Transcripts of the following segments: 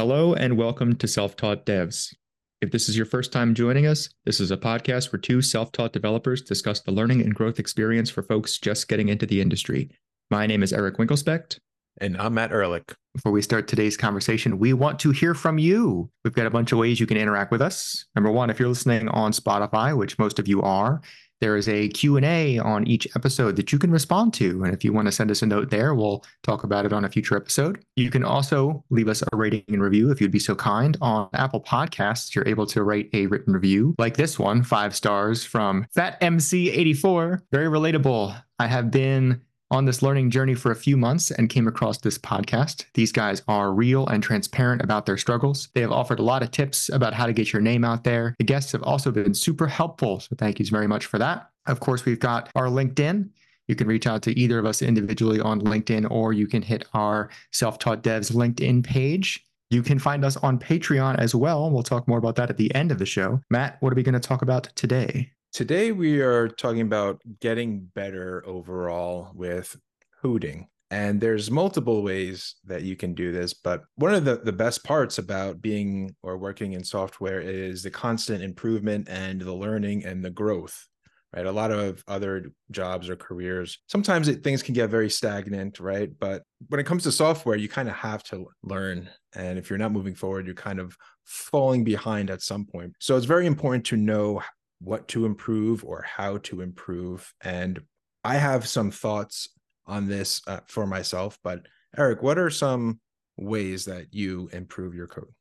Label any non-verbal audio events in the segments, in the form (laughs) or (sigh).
Hello and welcome to Self Taught Devs. If this is your first time joining us, this is a podcast where two self taught developers discuss the learning and growth experience for folks just getting into the industry. My name is Eric Winkelspecht. And I'm Matt Ehrlich. Before we start today's conversation, we want to hear from you. We've got a bunch of ways you can interact with us. Number one, if you're listening on Spotify, which most of you are, there is a q&a on each episode that you can respond to. And if you want to send us a note there we'll talk about it on a future episode. You can also leave us a rating and review if you'd be so kind. On apple podcasts you're able to write a written review like this one five stars from fat mc84 very relatable. I have been on this learning journey for a few months and came across this podcast. These guys are real and transparent about their struggles. They have offered a lot of tips about how to get your name out there. The guests have also been super helpful. So thank you very much for that. Of course, we've got our LinkedIn. You can reach out to either of us individually on LinkedIn, or you can hit our Self Taught Devs LinkedIn page. You can find us on Patreon as well. We'll talk more about that at the end of the show. Matt, what are we going to talk about today? Today, we are talking about getting better overall with coding. And there's multiple ways that you can do this, but one of the, the best parts about being or working in software is the constant improvement and the learning and the growth right a lot of other jobs or careers sometimes it, things can get very stagnant right but when it comes to software you kind of have to learn and if you're not moving forward you're kind of falling behind at some point so it's very important to know what to improve or how to improve. And I have some thoughts on this uh, for myself. But Eric, what are some ways that you improve your code?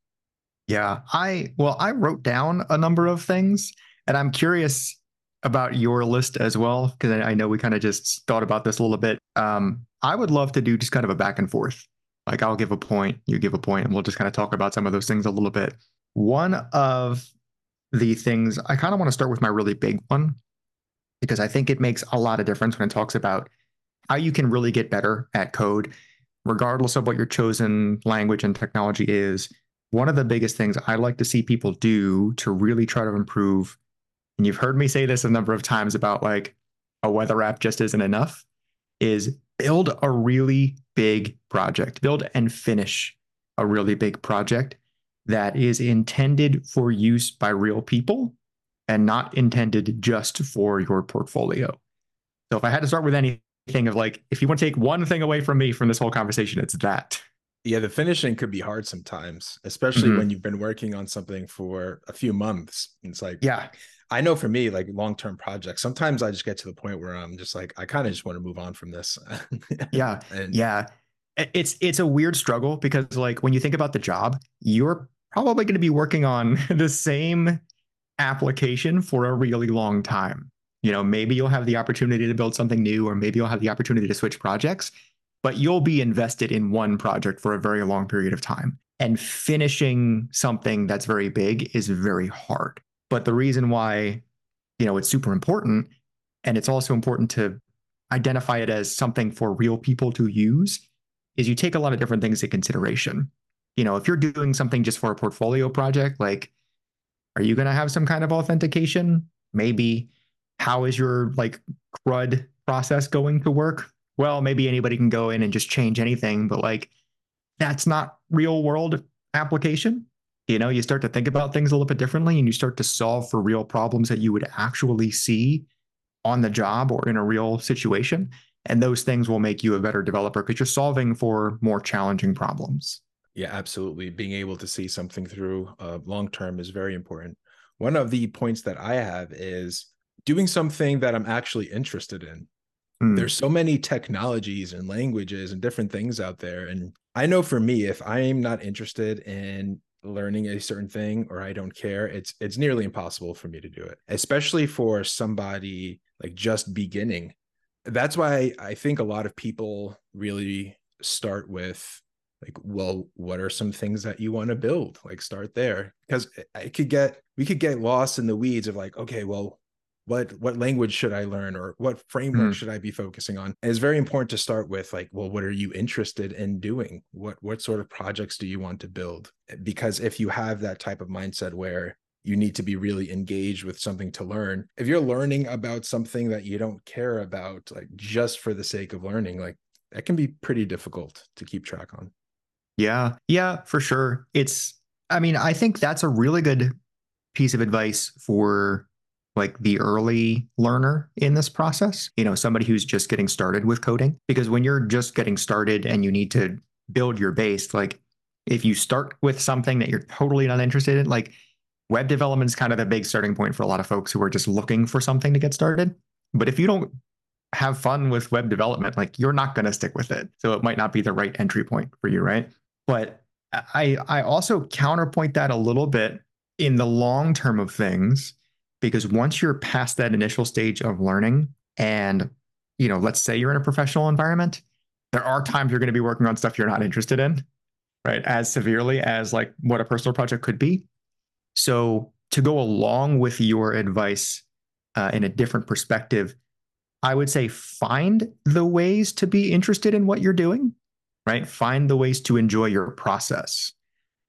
Yeah, I well, I wrote down a number of things, and I'm curious about your list as well because I, know we kind of just thought about this a little bit. Um, I would love to do just kind of a back and forth. Like I'll give a point, you give a point, and we'll just kind of talk about some of those things a little bit. One of the things I kind of want to start with my really big one because I think it makes a lot of difference when it talks about how you can really get better at code, regardless of what your chosen language and technology is. One of the biggest things I like to see people do to really try to improve, and you've heard me say this a number of times about like a weather app just isn't enough, is build a really big project, build and finish a really big project that is intended for use by real people and not intended just for your portfolio. So if I had to start with anything of like, if you want to take one thing away from me from this whole conversation, it's that. Yeah, the finishing could be hard sometimes, especially mm-hmm. when you've been working on something for a few months. It's like, yeah, I know for me, like long term projects, sometimes I just get to the point where I'm just like, I kind of just want to move on from this. (laughs) yeah. and, yeah. It's it's a weird struggle because like when you think about the job, you're probably going to be working on (laughs) the same application for a really long time. You know, maybe you'll have the opportunity to build something new, or maybe you'll have the opportunity to switch projects, but you'll be invested in one project for a very long period of time. And finishing something that's very big is very hard. But the reason why, you know, it's super important, and it's also important to identify it as something for real people to use, is you take a lot of different things into consideration you know, if you're doing something just for a portfolio project, like, are you going to have some kind of authentication? Maybe. How is your like CRUD process going to work? Well, maybe anybody can go in and just change anything, but like, that's not real world application. You know, you start to think about things a little bit differently and you start to solve for real problems that you would actually see on the job or in a real situation. And those things will make you a better developer because you're solving for more challenging problems. Yeah, absolutely. Being able to see something through uh, long term is very important. One of the points that I have is doing something that I'm actually interested in. Mm. There's so many technologies and languages and different things out there. And I know for me, if I am not interested in learning a certain thing or I don't care, it's it's nearly impossible for me to do it, especially for somebody like just beginning. That's why I think a lot of people really start with like well what are some things that you want to build? Like start there. Because i could get we could get lost in the weeds of like okay well what what language should i learn or what framework mm. should i be focusing on? And it's very important to start with like well what are you interested in doing? What what sort of projects do you want to build? Because if you have that type of mindset where you need to be really engaged with something to learn if you're learning about something that you don't care about like just for the sake of learning like that can be pretty difficult to keep track on Yeah. Yeah, for sure. It's, I mean, I think that's a really good piece of advice for like the early learner in this process, you know, somebody who's just getting started with coding. Because when you're just getting started and you need to build your base, like if you start with something that you're totally not interested in, like web development is kind of the big starting point for a lot of folks who are just looking for something to get started. But if you don't have fun with web development, like you're not going to stick with it. So it might not be the right entry point for you, right? But I I also counterpoint that a little bit in the long term of things because once you're past that initial stage of learning and you know, let's say you're in a professional environment, there are times you're going to be working on stuff you're not interested in, right? As severely as like what a personal project could be. So to go along with your advice uh, in a different perspective, I would say find the ways to be interested in what you're doing, right? Find the ways to enjoy your process.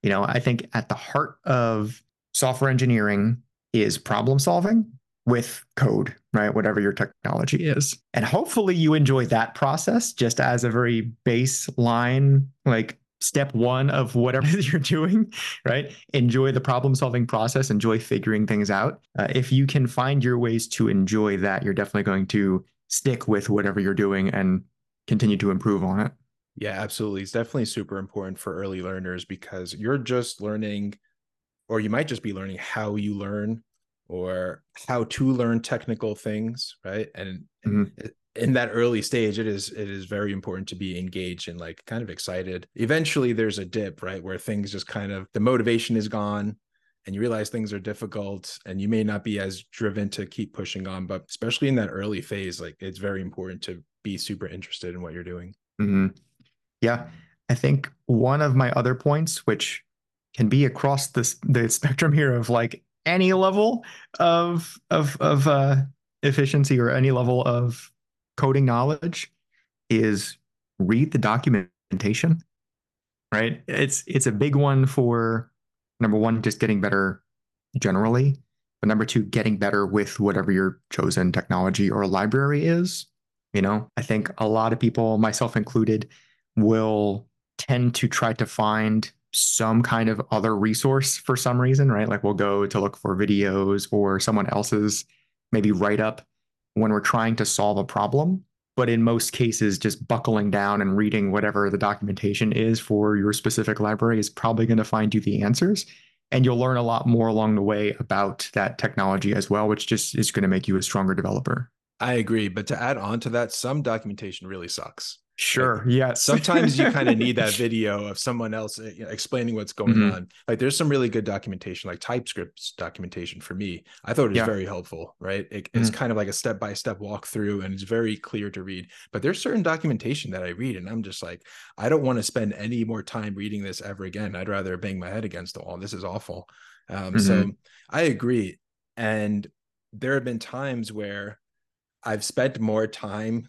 You know, I think at the heart of software engineering is problem solving with code, right? Whatever your technology is. And hopefully you enjoy that process just as a very baseline, like step one of whatever (laughs) you're doing, right? Enjoy the problem solving process, enjoy figuring things out. Uh, if you can find your ways to enjoy that, you're definitely going to stick with whatever you're doing and continue to improve on it. Yeah, absolutely. It's definitely super important for early learners because you're just learning, or you might just be learning how you learn or how to learn technical things, right? And mm-hmm. In that early stage, it is it is very important to be engaged and like kind of excited. Eventually, there's a dip, right, where things just kind of the motivation is gone, and you realize things are difficult, and you may not be as driven to keep pushing on. But especially in that early phase, like it's very important to be super interested in what you're doing. Mm-hmm. Yeah, I think one of my other points, which can be across this the spectrum here of like any level of of of uh, efficiency or any level of coding knowledge is read the documentation. Right? It's it's a big one for number one, just getting better generally, but number two, getting better with whatever your chosen technology or library is. You know, I think a lot of people, myself included, will tend to try to find some kind of other resource for some reason, right? Like we'll go to look for videos or someone else's maybe write up when we're trying to solve a problem. But in most cases, just buckling down and reading whatever the documentation is for your specific library is probably going to find you the answers. And you'll learn a lot more along the way about that technology as well, which just is going to make you a stronger developer. I agree. But to add on to that, some documentation really sucks. Sure. Like, yes. sometimes you kind of need that (laughs) video of someone else eh, you know, explaining what's going mm-hmm. on. Like there's some really good documentation, like TypeScript's documentation for me. I thought it was yeah. very helpful, right? It, mm-hmm. It's kind of like a step by step walkthrough and it's very clear to read. But there's certain documentation that I read and I'm just like, I don't want to spend any more time reading this ever again. I'd rather bang my head against the wall. This is awful. Um, mm-hmm. So I agree. And there have been times where I've spent more time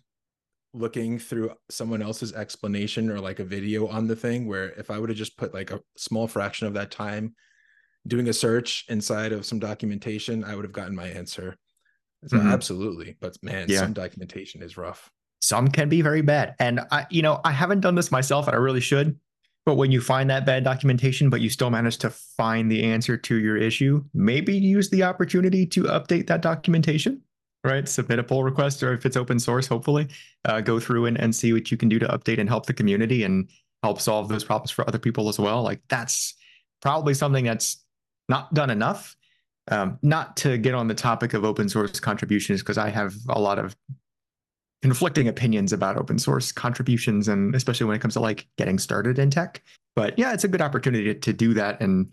looking through someone else's explanation or like a video on the thing where if I would have just put like a small fraction of that time doing a search inside of some documentation, I would have gotten my answer. So mm-hmm. absolutely. But man, yeah. some documentation is rough. Some can be very bad. And I, you know, I haven't done this myself and I really should. But when you find that bad documentation, but you still manage to find the answer to your issue, maybe use the opportunity to update that documentation right? Submit a pull request, or if it's open source, hopefully, uh, go through and, and see what you can do to update and help the community and help solve those problems for other people as well. Like that's probably something that's not done enough. Um, not to get on the topic of open source contributions, because I have a lot of conflicting opinions about open source contributions, and especially when it comes to like getting started in tech. But yeah, it's a good opportunity to, to do that, and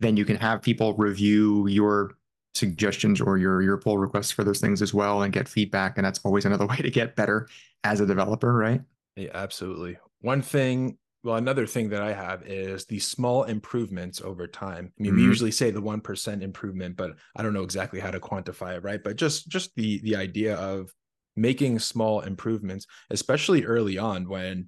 then you can have people review your suggestions or your your pull requests for those things as well and get feedback and that's always another (laughs) way to get better as a developer right? Yeah absolutely. One thing well another thing that i have is the small improvements over time. I mean mm-hmm. we usually say the 1% improvement but i don't know exactly how to quantify it right? But just just the the idea of making small improvements especially early on when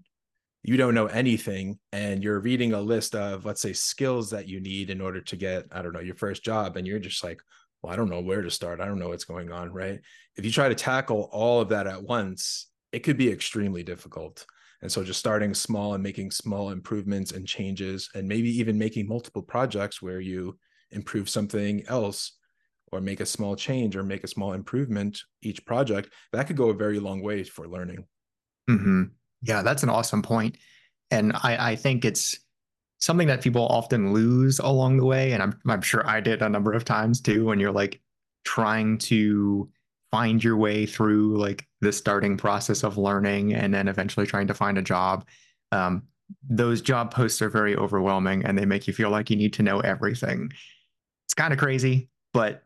you don't know anything and you're reading a list of let's say skills that you need in order to get i don't know your first job and you're just like well, I don't know where to start. I don't know what's going on, right? If you try to tackle all of that at once, it could be extremely difficult. And so just starting small and making small improvements and changes, and maybe even making multiple projects where you improve something else or make a small change or make a small improvement each project, that could go a very long way for learning. Mm-hmm. Yeah, that's an awesome point. And I, I think it's something that people often lose along the way. And I'm, I'm sure I did a number of times too, when you're like trying to find your way through like the starting process of learning and then eventually trying to find a job. Um, those job posts are very overwhelming and they make you feel like you need to know everything. It's kind of crazy, but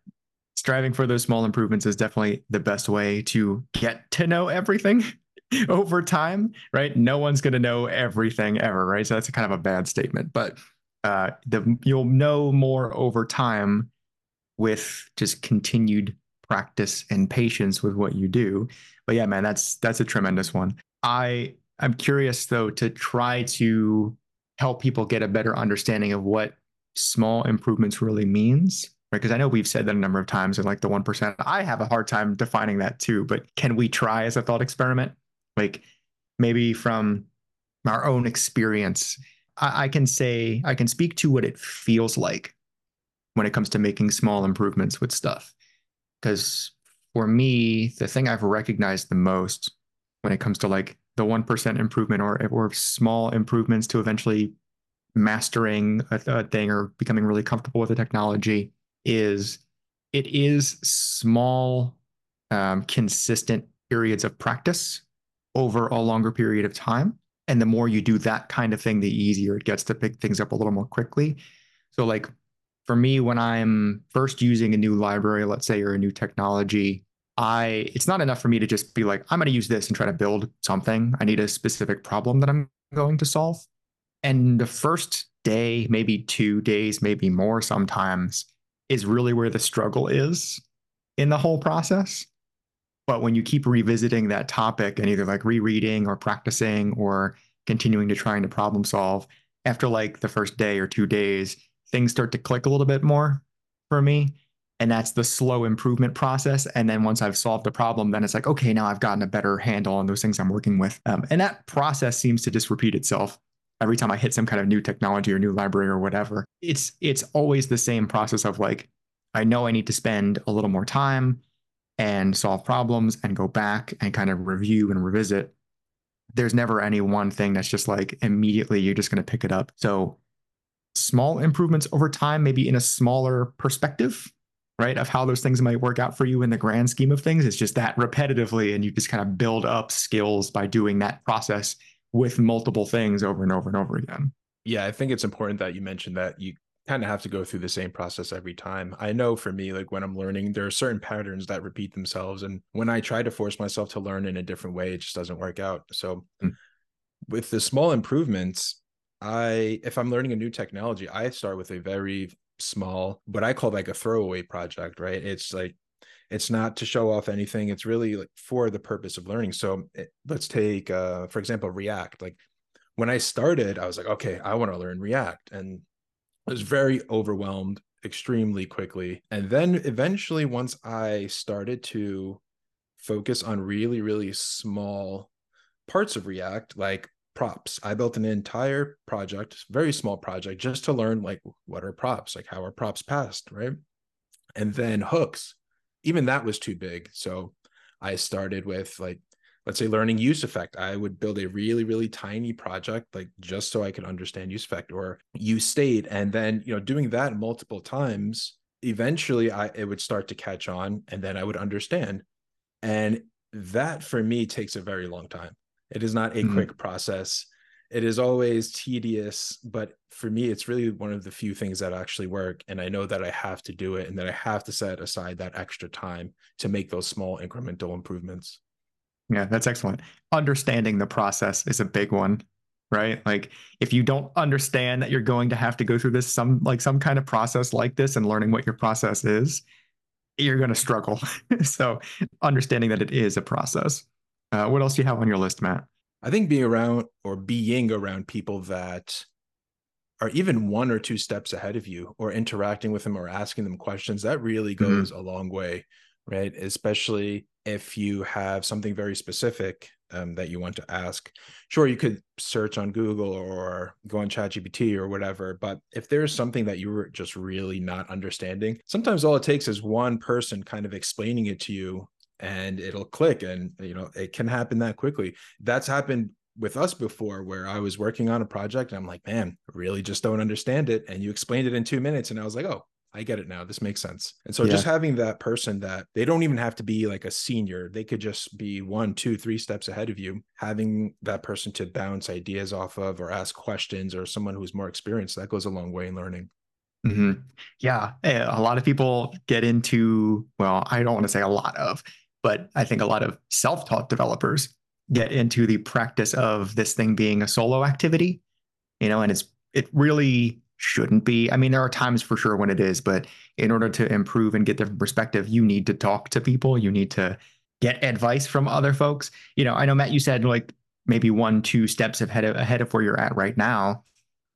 striving for those small improvements is definitely the best way to get to know everything (laughs) (laughs) over time, right? No one's going to know everything ever, right? So that's kind of a bad statement, but uh, the you'll know more over time with just continued practice and patience with what you do. But yeah, man, that's that's a tremendous one. I I'm curious though to try to help people get a better understanding of what small improvements really means right? Because I know we've said that a number of times and like the 1%. I have a hard time defining that too, but can we try as a thought experiment? Like maybe from our own experience, I, I can say, I can speak to what it feels like when it comes to making small improvements with stuff. Because for me, the thing I've recognized the most when it comes to like the 1% improvement or, or small improvements to eventually mastering a, a thing or becoming really comfortable with the technology is it is small, um, consistent periods of practice over a longer period of time. And the more you do that kind of thing, the easier it gets to pick things up a little more quickly. So, like for me, when I'm first using a new library, let's say, or a new technology, I it's not enough for me to just be like, I'm going to use this and try to build something. I need a specific problem that I'm going to solve. And the first day, maybe two days, maybe more sometimes, is really where the struggle is in the whole process. But when you keep revisiting that topic and either like rereading or practicing or continuing to trying to problem solve, after like the first day or two days, things start to click a little bit more for me. And that's the slow improvement process. And then once I've solved a problem, then it's like, okay, now I've gotten a better handle on those things I'm working with. Um, and that process seems to just repeat itself every time I hit some kind of new technology or new library or whatever, it's it's always the same process of like, I know I need to spend a little more time and solve problems and go back and kind of review and revisit. There's never any one thing that's just like immediately you're just going to pick it up. So small improvements over time, maybe in a smaller perspective, right? Of how those things might work out for you in the grand scheme of things. It's just that repetitively, and you just kind of build up skills by doing that process with multiple things over and over and over again. Yeah, I think it's important that you mentioned that you kind of have to go through the same process every time. I know for me, like when I'm learning, there are certain patterns that repeat themselves. And when I try to force myself to learn in a different way, it just doesn't work out. So mm. with the small improvements, I if I'm learning a new technology, I start with a very small, what I call like a throwaway project, right? It's like it's not to show off anything it's really like for the purpose of learning so it, eh, let's take uh, for example react like when i started i was like okay i want to learn react and I was very overwhelmed extremely quickly. And then eventually once i started to focus on really really small parts of react like props i built an entire project very small project just to learn like what are props? Like how are props passed right? And then hooks. Even that was too big. So I started with like, let's say learning use effect. I would build a really, really tiny project, like just so I could understand use effect or use state. And then, you know, doing that multiple times, eventually I it would start to catch on and then I would understand. And that for me takes a very long time. It is not a mm-hmm. quick process it is always tedious but for me it's really one of the few things that actually work and i know that i have to do it and that i have to set aside that extra time to make those small incremental improvements yeah that's excellent understanding the process is a big one right like if you don't understand that you're going to have to go through this some like some kind of process like this and learning what your process is you're going to struggle (laughs) so understanding that it is a process uh, what else do you have on your list matt I think being around or being around people that are even one or two steps ahead of you or interacting with them or asking them questions, that really mm-hmm. goes mm-hmm. a long way, right? Especially if you have something very specific um, that you want to ask. Sure, you could search on Google or go on ChatGPT or whatever, but if there's something that you were just really not understanding, sometimes all it takes is one person kind of explaining it to you and it'll click and you know it can happen that quickly that's happened with us before where I was working on a project and I'm like, man, really just don't understand it. And you explained it in two minutes. And I was like, oh, I get it now. This makes sense. And so yeah. just having that person that they don't even have to be like a senior, they could just be one, two, three steps ahead of you. Having that person to bounce ideas off of or ask questions or someone who's more experienced, that goes a long way in learning. Mm-hmm. Yeah. Eh, a lot of people get into, well, I don't want to say a lot of, but I think a lot of self taught developers get into the practice of this thing being a solo activity, you know, and it's, it really shouldn't be. I mean, there are times for sure when it is, but in order to improve and get different perspective, you need to talk to people. You need to get advice from other folks. You know, I know Matt, you said like maybe one, two steps ahead of ahead of where you're at right now,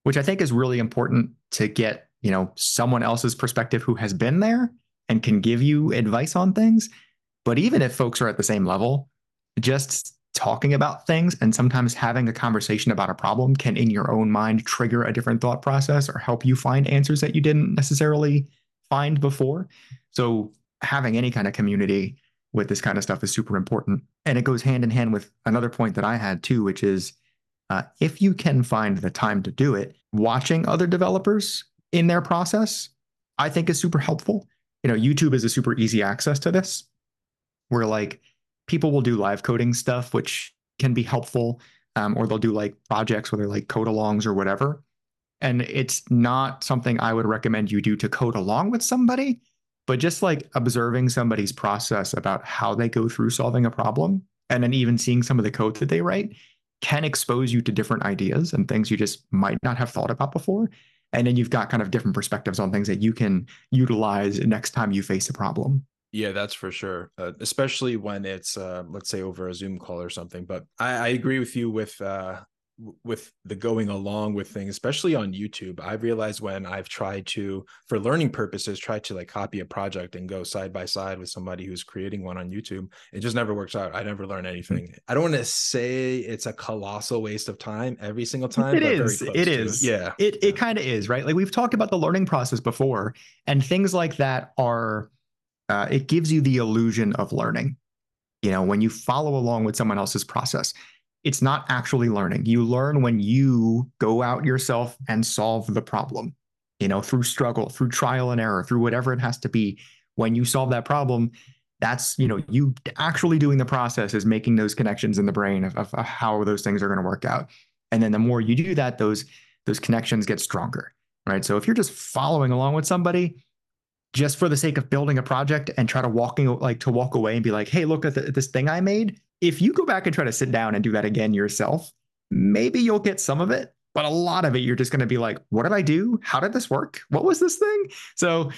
which I think is really important to get, you know, someone else's perspective who has been there and can give you advice on things. But even if folks are at the same level, just talking about things and sometimes having a conversation about a problem can in your own mind trigger a different thought process or help you find answers that you didn't necessarily find before. So having any kind of community with this kind of stuff is super important. And it goes hand in hand with another point that i had too which is uh, if you can find the time to do it watching other developers in their process i think is super helpful. You know youtube is a super easy access to this. Where like people will do live coding stuff, which can be helpful, um, or they'll do like projects where they're like code alongs or whatever. And it's not something I would recommend you do to code along with somebody, but just like observing somebody's process about how they go through solving a problem and then even seeing some of the code that they write can expose you to different ideas and things you just might not have thought about before. And then you've got kind of different perspectives on things that you can utilize next time you face a problem. Yeah, that's for sure. Uh, especially when it's uh, let's say over a Zoom call or something. But I, I agree with you with uh, with the going along with things, especially on YouTube. I've realized when I've tried to, for learning purposes, try to like copy a project and go side by side with somebody who's creating one on YouTube, it just never works out. I never learn anything. Mm-hmm. I don't want to say it's a colossal waste of time every single time. It is. It is. Yeah. It it kind of is, right? Like we've talked about the learning process before, and things like that are uh, it gives you the illusion of learning. You know, when you follow along with someone else's process, it's not actually learning. You learn when you go out yourself and solve the problem, you know, through struggle, through trial and error, through whatever it has to be. When you solve that problem, that's, you know, you actually doing the process is making those connections in the brain of, of how those things are going to work out. And then the more you do that, those those connections get stronger, right? So if you're just following along with somebody, just for the sake of building a project and try to walking like to walk away and be like, hey, look at the, this thing I made. If you go back and try to sit down and do that again yourself, maybe you'll get some of it, but a lot of it you're just going to be like, what did I do? How did this work? What was this thing? So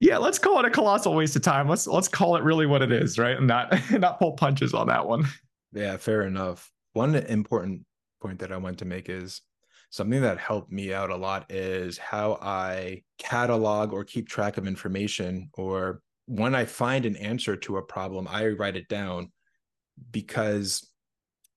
yeah, let's call it a colossal waste of time. Let's let's call it really what it is, right? And not (laughs) not pull punches on that one. Yeah, fair enough. One important point that I want to make is something that helped me out a lot is how I catalog or keep track of information or when I find an answer to a problem, I write it down because,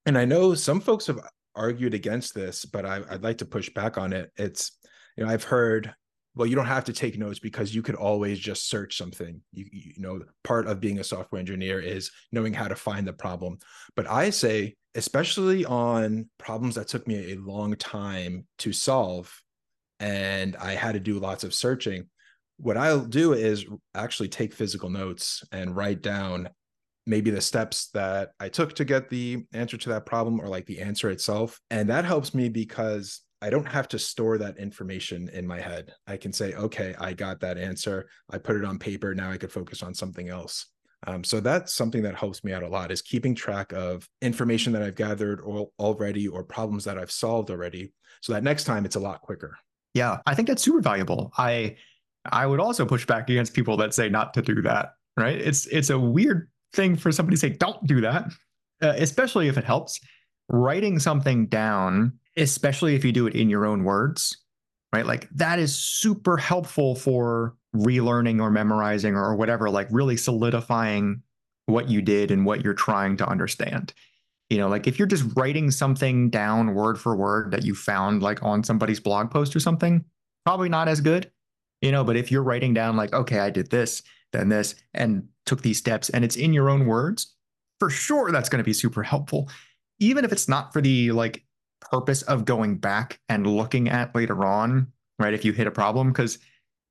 and I know some folks have argued against this, but I, would like to push back on it. It's, you know, I've heard, well, you don't have to take notes because you could always just search something. You, you know, part of being a software engineer is knowing how to find the problem. But I say, especially on problems that took me a long time to solve and I had to do lots of searching. What I'll do is actually take physical notes and write down maybe the steps that I took to get the answer to that problem or like the answer itself. And that helps me because I don't have to store that information in my head. I can say, okay, I got that answer. I put it on paper. Now I could focus on something else. Um, so that's something that helps me out a lot is keeping track of information that I've gathered or, already or problems that I've solved already. So that next time it's a lot quicker. Yeah, I think that's super valuable. I I would also push back against people that say not to do that. Right? It's it's a weird thing for somebody to say don't do that, uh, especially if it helps. Writing something down, especially if you do it in your own words, right? Like that is super helpful for relearning or memorizing or whatever, like really solidifying what you did and what you're trying to understand. You know, like if you're just writing something down word for word that you found like on somebody's blog post or something, probably not as good. You know, but if you're writing down like, okay, I did this, then this, and took these steps, and it's in your own words, for sure that's going to be super helpful. Even if it's not for the like purpose of going back and looking at later on, right? If you hit a problem, because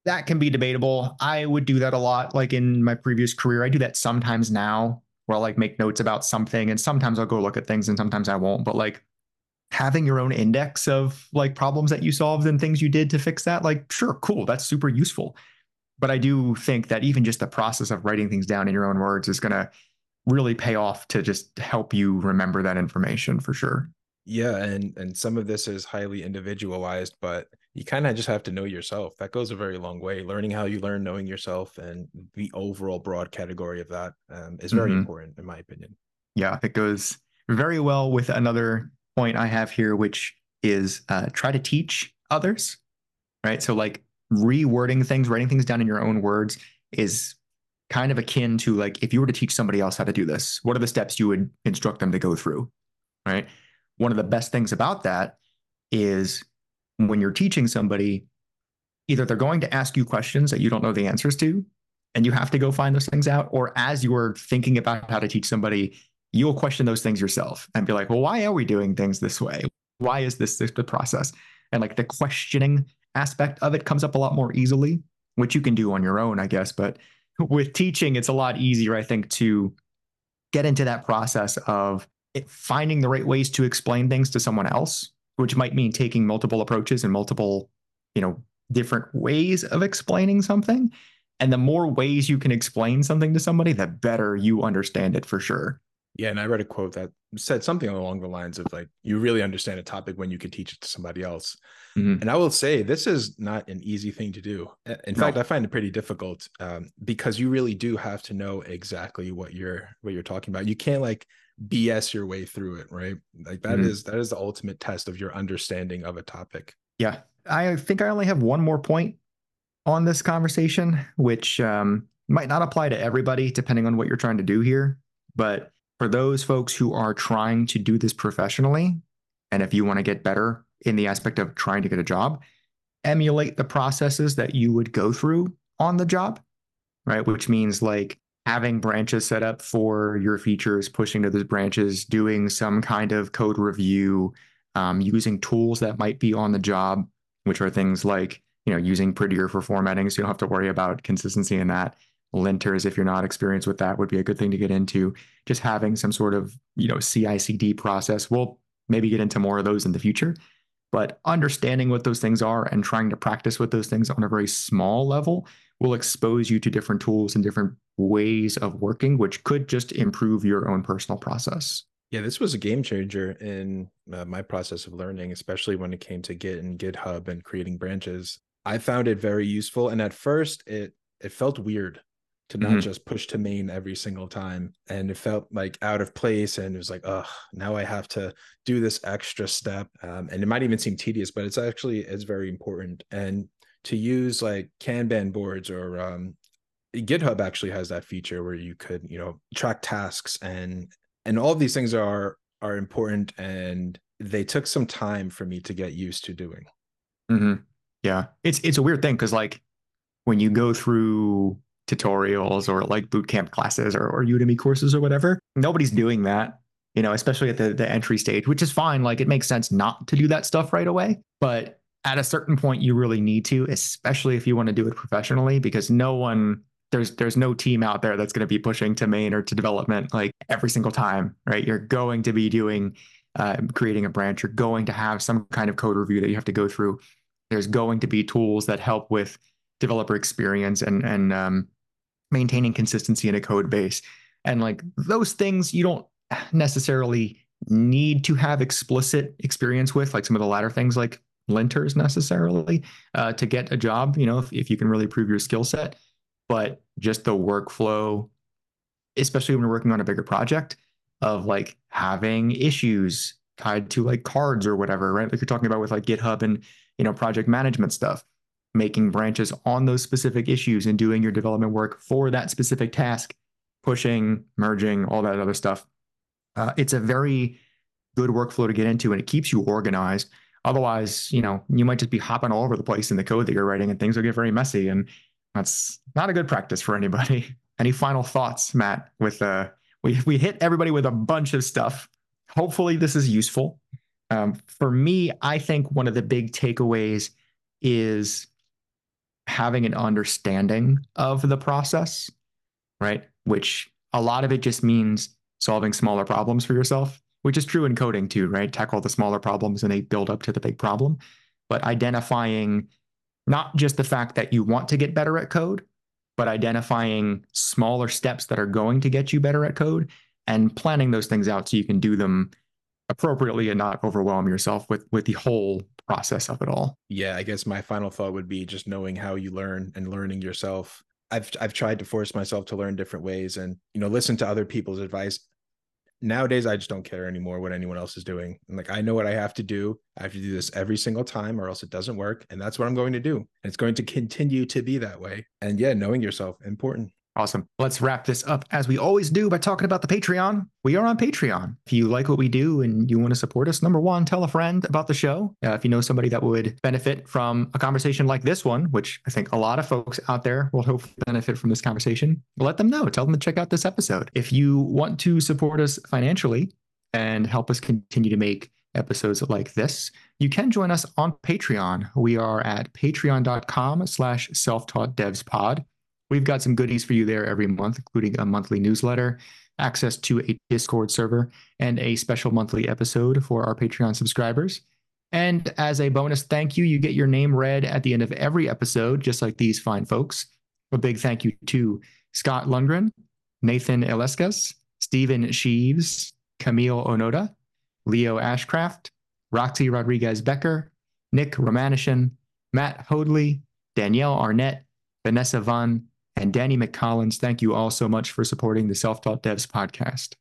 that can be debatable. I would do that a lot, like in my previous career. I do that sometimes now, where I'll like make notes about something, and sometimes I'll go look at things, and sometimes I won't. But like having your own index of like problems that you solved and things you did to fix that, like sure, cool, that's super useful. But I do think that even just the process of writing things down in your own words is going to really pay off to just help you remember that information for sure. Yeah, and and some of this is highly individualized, but you kind of just have to know yourself. That goes a very long way. Learning how you learn, knowing yourself, and the overall broad category of that um, is very mm-hmm. important, in my opinion. Yeah, it goes very well with another point I have here, which is uh, try to teach others. Right. So, like rewording things, writing things down in your own words is kind of akin to like if you were to teach somebody else how to do this, what are the steps you would instruct them to go through? Right. One of the best things about that is when you're teaching somebody, either they're going to ask you questions that you don't know the answers to, and you have to go find those things out, or as you're thinking about how to teach somebody, you'll question those things yourself and be like, well, why are we doing things this way? Why is this, this the process? And like the questioning aspect of it comes up a lot more easily, which you can do on your own, I guess. But with teaching, it's a lot easier, I think, to get into that process of finding the right ways to explain things to someone else which might mean taking multiple approaches and multiple, you know, different ways of explaining something. And the more ways you can explain something to somebody, the better you understand it for sure. Yeah, and I read a quote that said something along the lines of like, you really understand a topic when you can teach it to somebody else. Mm-hmm. And I will say, this is not an easy thing to do. In no. fact, I find it pretty difficult um, because you really do have to know exactly what you're what you're talking about. You can't like BS your way through it, right? Like that mm-hmm. is that is the ultimate test of your understanding of a topic. Yeah. I think I only have one more point on this conversation, which um, might not apply to everybody depending on what you're trying to do here. But for those folks who are trying to do this professionally, and if you want to get better in the aspect of trying to get a job, emulate the processes that you would go through on the job, right? Which means like having branches set up for your features, pushing to those branches, doing some kind of code review, um, using tools that might be on the job, which are things like you know using Prettier for formatting, so you don't have to worry about consistency in that. Linters, if you're not experienced with that, would be a good thing to get into. Just having some sort of you know CI/CD process. We'll maybe get into more of those in the future, but understanding what those things are and trying to practice with those things on a very small level will expose you to different tools and different ways of working, which could just improve your own personal process. Yeah, this was a game changer in uh, my process of learning, especially when it came to Git and GitHub and creating branches. I found it very useful, and at first, it it felt weird to not mm-hmm. just push to main every single time, and it felt like out of place, and it was like, oh, now I have to do this extra step, um, and it might even seem tedious, but it's actually it's very important. And to use like Kanban boards or um, GitHub actually has that feature where you could, you know, track tasks and and all these things are are important and they took some time for me to get used to doing. Mm-hmm. Yeah, it's it's a weird thing because like when you go through tutorials or like bootcamp classes or, or Udemy courses or whatever, nobody's doing that. You know, especially at the the entry stage, which is fine. Like it makes sense not to do that stuff right away, but at a certain point, you really need to, especially if you want to do it professionally, because no one there's there's no team out there that's going to be pushing to main or to development like every single time, right? You're going to be doing uh, creating a branch. You're going to have some kind of code review that you have to go through. There's going to be tools that help with developer experience and and um, maintaining consistency in a code base. And like those things, you don't necessarily need to have explicit experience with, like some of the latter things, like linters necessarily, uh, to get a job. You know, if, if you can really prove your skill set but just the workflow, especially when we're working on a bigger project of like having issues tied to like cards or whatever, right? Like you're talking about with like GitHub and, you know, project management stuff, making branches on those specific issues and doing your development work for that specific task, pushing, merging, all that other stuff. Uh, it's a very good workflow to get into and it keeps you organized. Otherwise, you know, you might just be hopping all over the place in the code that you're writing and things will get very messy. And that's not a good practice for anybody. (laughs) Any final thoughts, Matt? With uh we we hit everybody with a bunch of stuff. Hopefully this is useful. Um, for me, I think one of the big takeaways is having an understanding of the process, right? Which a lot of it just means solving smaller problems for yourself, which is true in coding too, right? Tackle the smaller problems and they build up to the big problem. But identifying not just the fact that you want to get better at code, but identifying smaller steps that are going to get you better at code and planning those things out so you can do them appropriately and not overwhelm yourself with with the whole process of it all. Yeah, I guess my final thought would be just knowing how you learn and learning yourself. I've I've tried to force myself to learn different ways and you know listen to other people's advice nowadays I just don't care anymore what anyone else is doing. I'm like, I know what I have to do. I have to do this every single time or else it doesn't work. And that's what I'm going to do. And it's going to continue to be that way. And yeah, knowing yourself, important. Awesome. Let's wrap this up as we always do by talking about the Patreon. We are on Patreon. If you like what we do and you want to support us, number one, tell a friend about the show. Uh, if you know somebody that would benefit from a conversation like this one, which I think a lot of folks out there will hopefully benefit from this conversation, let them know. Tell them to check out this episode. If you want to support us financially and help us continue to make episodes like this, you can join us on Patreon. We are at patreon.com slash self-taught devs pod. We've got some goodies for you there every month, including a monthly newsletter, access to a Discord server, and a special monthly episode for our Patreon subscribers. And as a bonus thank you, you get your name read at the end of every episode, just like these fine folks. A big thank you to Scott Lundgren, Nathan Elescas, Stephen Sheaves, Camille Onoda, Leo Ashcraft, Roxy Rodriguez Becker, Nick Romanishin, Matt Hoadley, Danielle Arnett, Vanessa Vaughn, and Danny McCollins, thank you all so much for supporting the Self Taught Devs podcast.